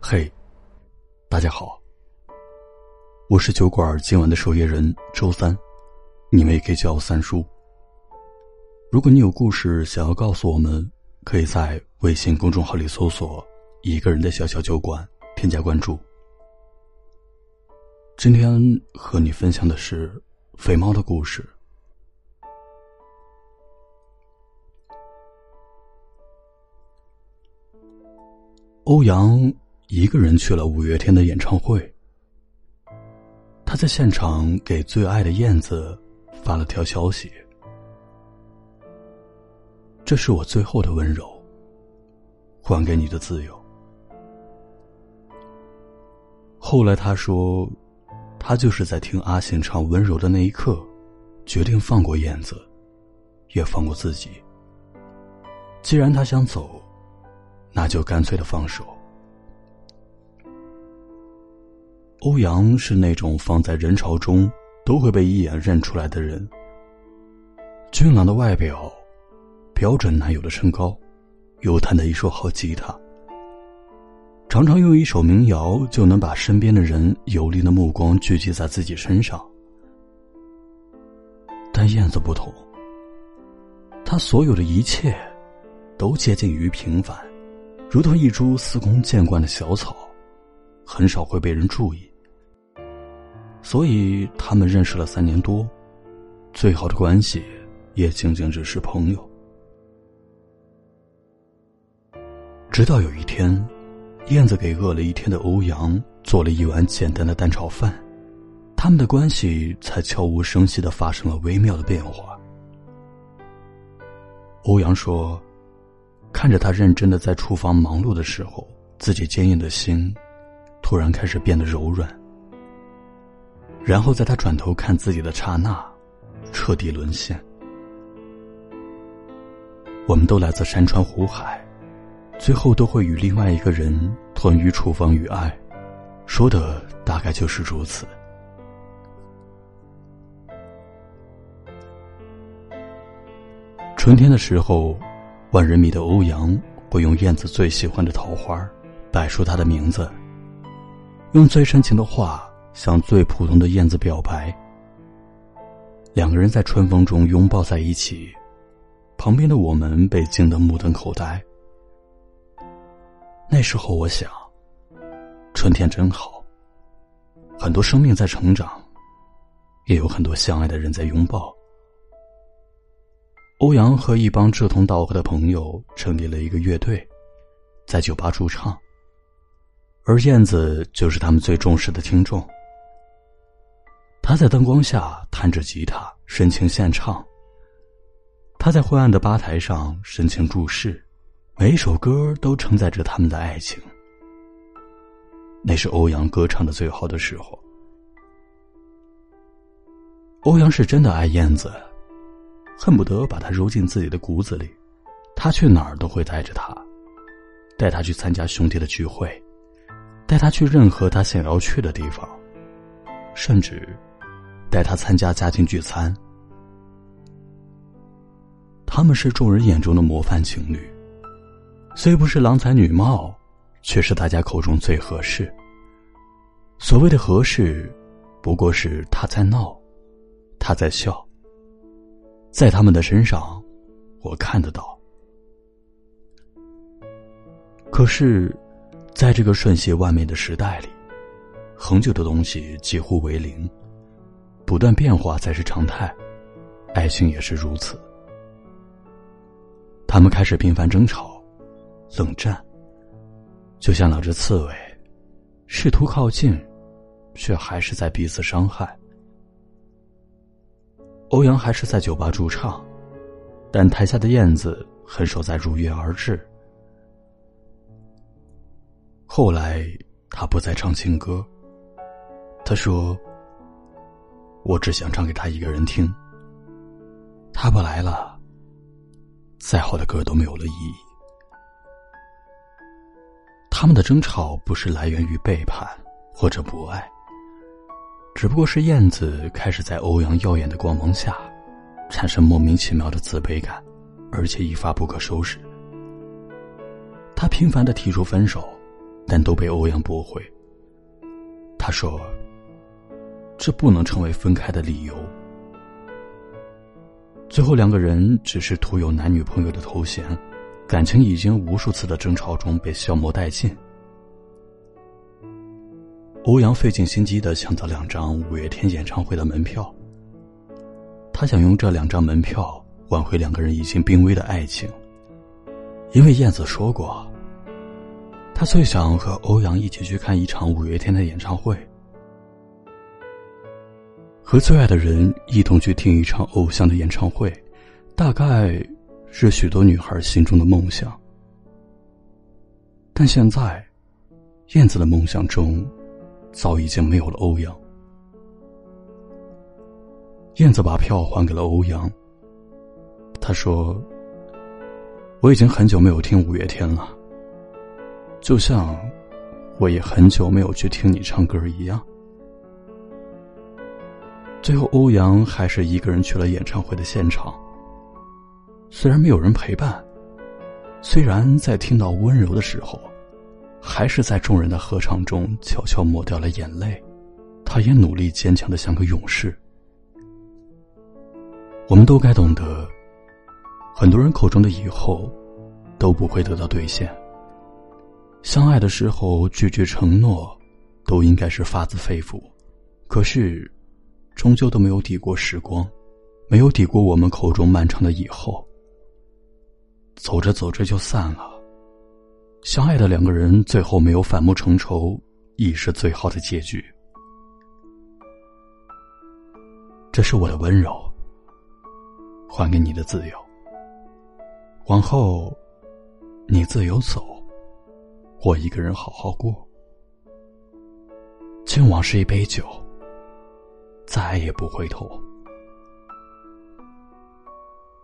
嘿，大家好，我是酒馆今晚的守夜人周三，你们也可以叫我三叔。如果你有故事想要告诉我们，可以在微信公众号里搜索“一个人的小小酒馆”，添加关注。今天和你分享的是肥猫的故事。欧阳一个人去了五月天的演唱会，他在现场给最爱的燕子发了条消息：“这是我最后的温柔，还给你的自由。”后来他说，他就是在听阿信唱《温柔》的那一刻，决定放过燕子，也放过自己。既然他想走。那就干脆的放手。欧阳是那种放在人潮中都会被一眼认出来的人。俊朗的外表，标准男友的身高，又弹的一手好吉他，常常用一首民谣就能把身边的人游离的目光聚集在自己身上。但燕子不同，她所有的一切，都接近于平凡。如同一株司空见惯的小草，很少会被人注意。所以他们认识了三年多，最好的关系也仅仅只是朋友。直到有一天，燕子给饿了一天的欧阳做了一碗简单的蛋炒饭，他们的关系才悄无声息的发生了微妙的变化。欧阳说。看着他认真的在厨房忙碌的时候，自己坚硬的心突然开始变得柔软。然后在他转头看自己的刹那，彻底沦陷。我们都来自山川湖海，最后都会与另外一个人吞于厨房与爱，说的大概就是如此。春天的时候。万人迷的欧阳会用燕子最喜欢的桃花摆出他的名字，用最深情的话向最普通的燕子表白。两个人在春风中拥抱在一起，旁边的我们被惊得目瞪口呆。那时候我想，春天真好，很多生命在成长，也有很多相爱的人在拥抱。欧阳和一帮志同道合的朋友成立了一个乐队，在酒吧驻唱。而燕子就是他们最重视的听众。他在灯光下弹着吉他，深情献唱。他在昏暗的吧台上深情注视，每一首歌都承载着他们的爱情。那是欧阳歌唱的最好的时候。欧阳是真的爱燕子。恨不得把她揉进自己的骨子里，他去哪儿都会带着她，带他去参加兄弟的聚会，带他去任何他想要去的地方，甚至带他参加家庭聚餐。他们是众人眼中的模范情侣，虽不是郎才女貌，却是大家口中最合适。所谓的合适，不过是他在闹，他在笑。在他们的身上，我看得到。可是，在这个瞬息万变的时代里，恒久的东西几乎为零，不断变化才是常态，爱情也是如此。他们开始频繁争吵、冷战，就像两只刺猬，试图靠近，却还是在彼此伤害。欧阳还是在酒吧驻唱，但台下的燕子很少再如约而至。后来，他不再唱情歌。他说：“我只想唱给他一个人听。他不来了，再好的歌都没有了意义。”他们的争吵不是来源于背叛或者不爱。只不过是燕子开始在欧阳耀眼的光芒下，产生莫名其妙的自卑感，而且一发不可收拾。他频繁的提出分手，但都被欧阳驳回。他说：“这不能成为分开的理由。”最后，两个人只是徒有男女朋友的头衔，感情已经无数次的争吵中被消磨殆尽。欧阳费尽心机的抢到两张五月天演唱会的门票，他想用这两张门票挽回两个人已经濒危的爱情。因为燕子说过，他最想和欧阳一起去看一场五月天的演唱会。和最爱的人一同去听一场偶像的演唱会，大概是许多女孩心中的梦想。但现在，燕子的梦想中，早已经没有了欧阳。燕子把票还给了欧阳。他说：“我已经很久没有听五月天了，就像我也很久没有去听你唱歌一样。”最后，欧阳还是一个人去了演唱会的现场。虽然没有人陪伴，虽然在听到温柔的时候，还是在众人的合唱中悄悄抹掉了眼泪。他也努力坚强的像个勇士。我们都该懂得，很多人口中的以后，都不会得到兑现。相爱的时候，句句承诺，都应该是发自肺腑。可是。终究都没有抵过时光，没有抵过我们口中漫长的以后。走着走着就散了，相爱的两个人最后没有反目成仇，亦是最好的结局。这是我的温柔，还给你的自由。往后，你自由走，我一个人好好过。敬往事一杯酒。再也不回头。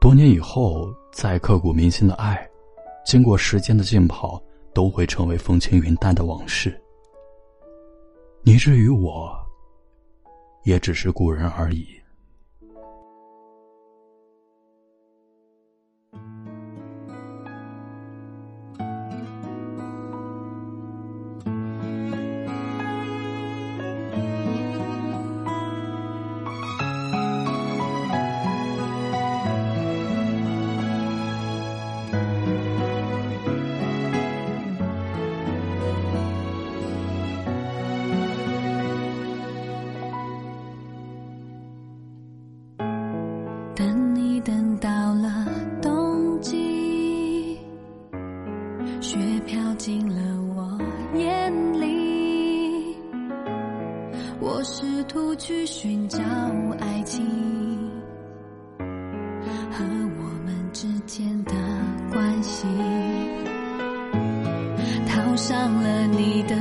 多年以后，再刻骨铭心的爱，经过时间的浸泡，都会成为风轻云淡的往事。你至于我，也只是故人而已。和我们之间的关系，套上了你的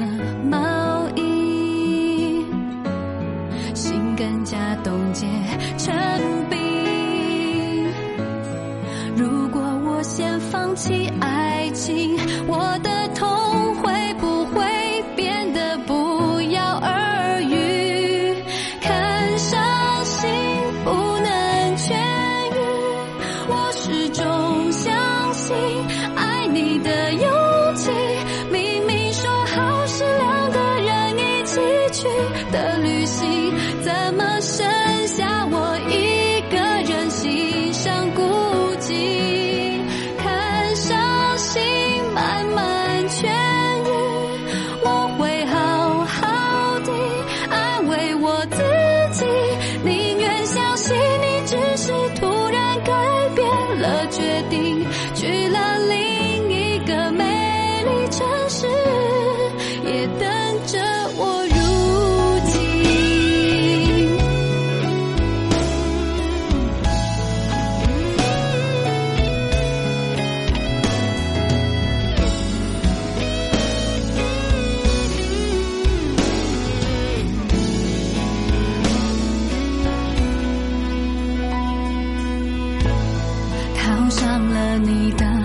也等着我如今套上了你的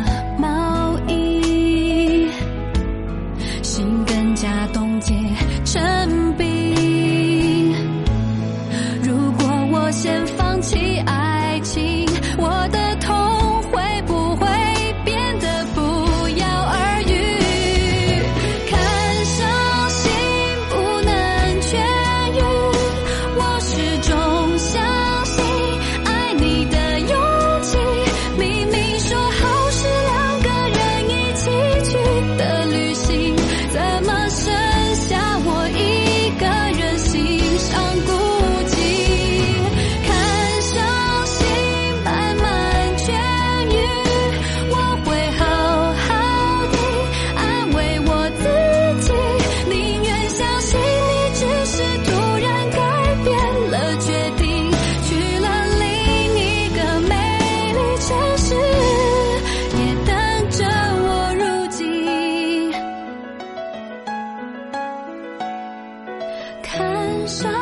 想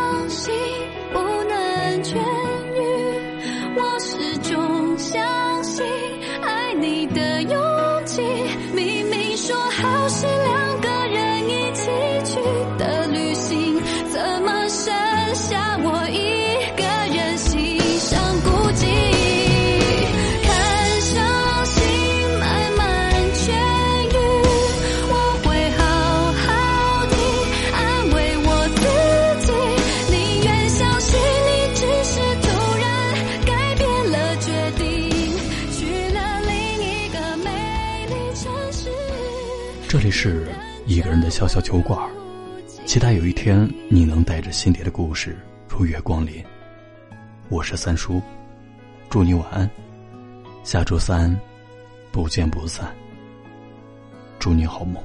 小小酒馆，期待有一天你能带着心底的故事如约光临。我是三叔，祝你晚安，下周三不见不散。祝你好梦。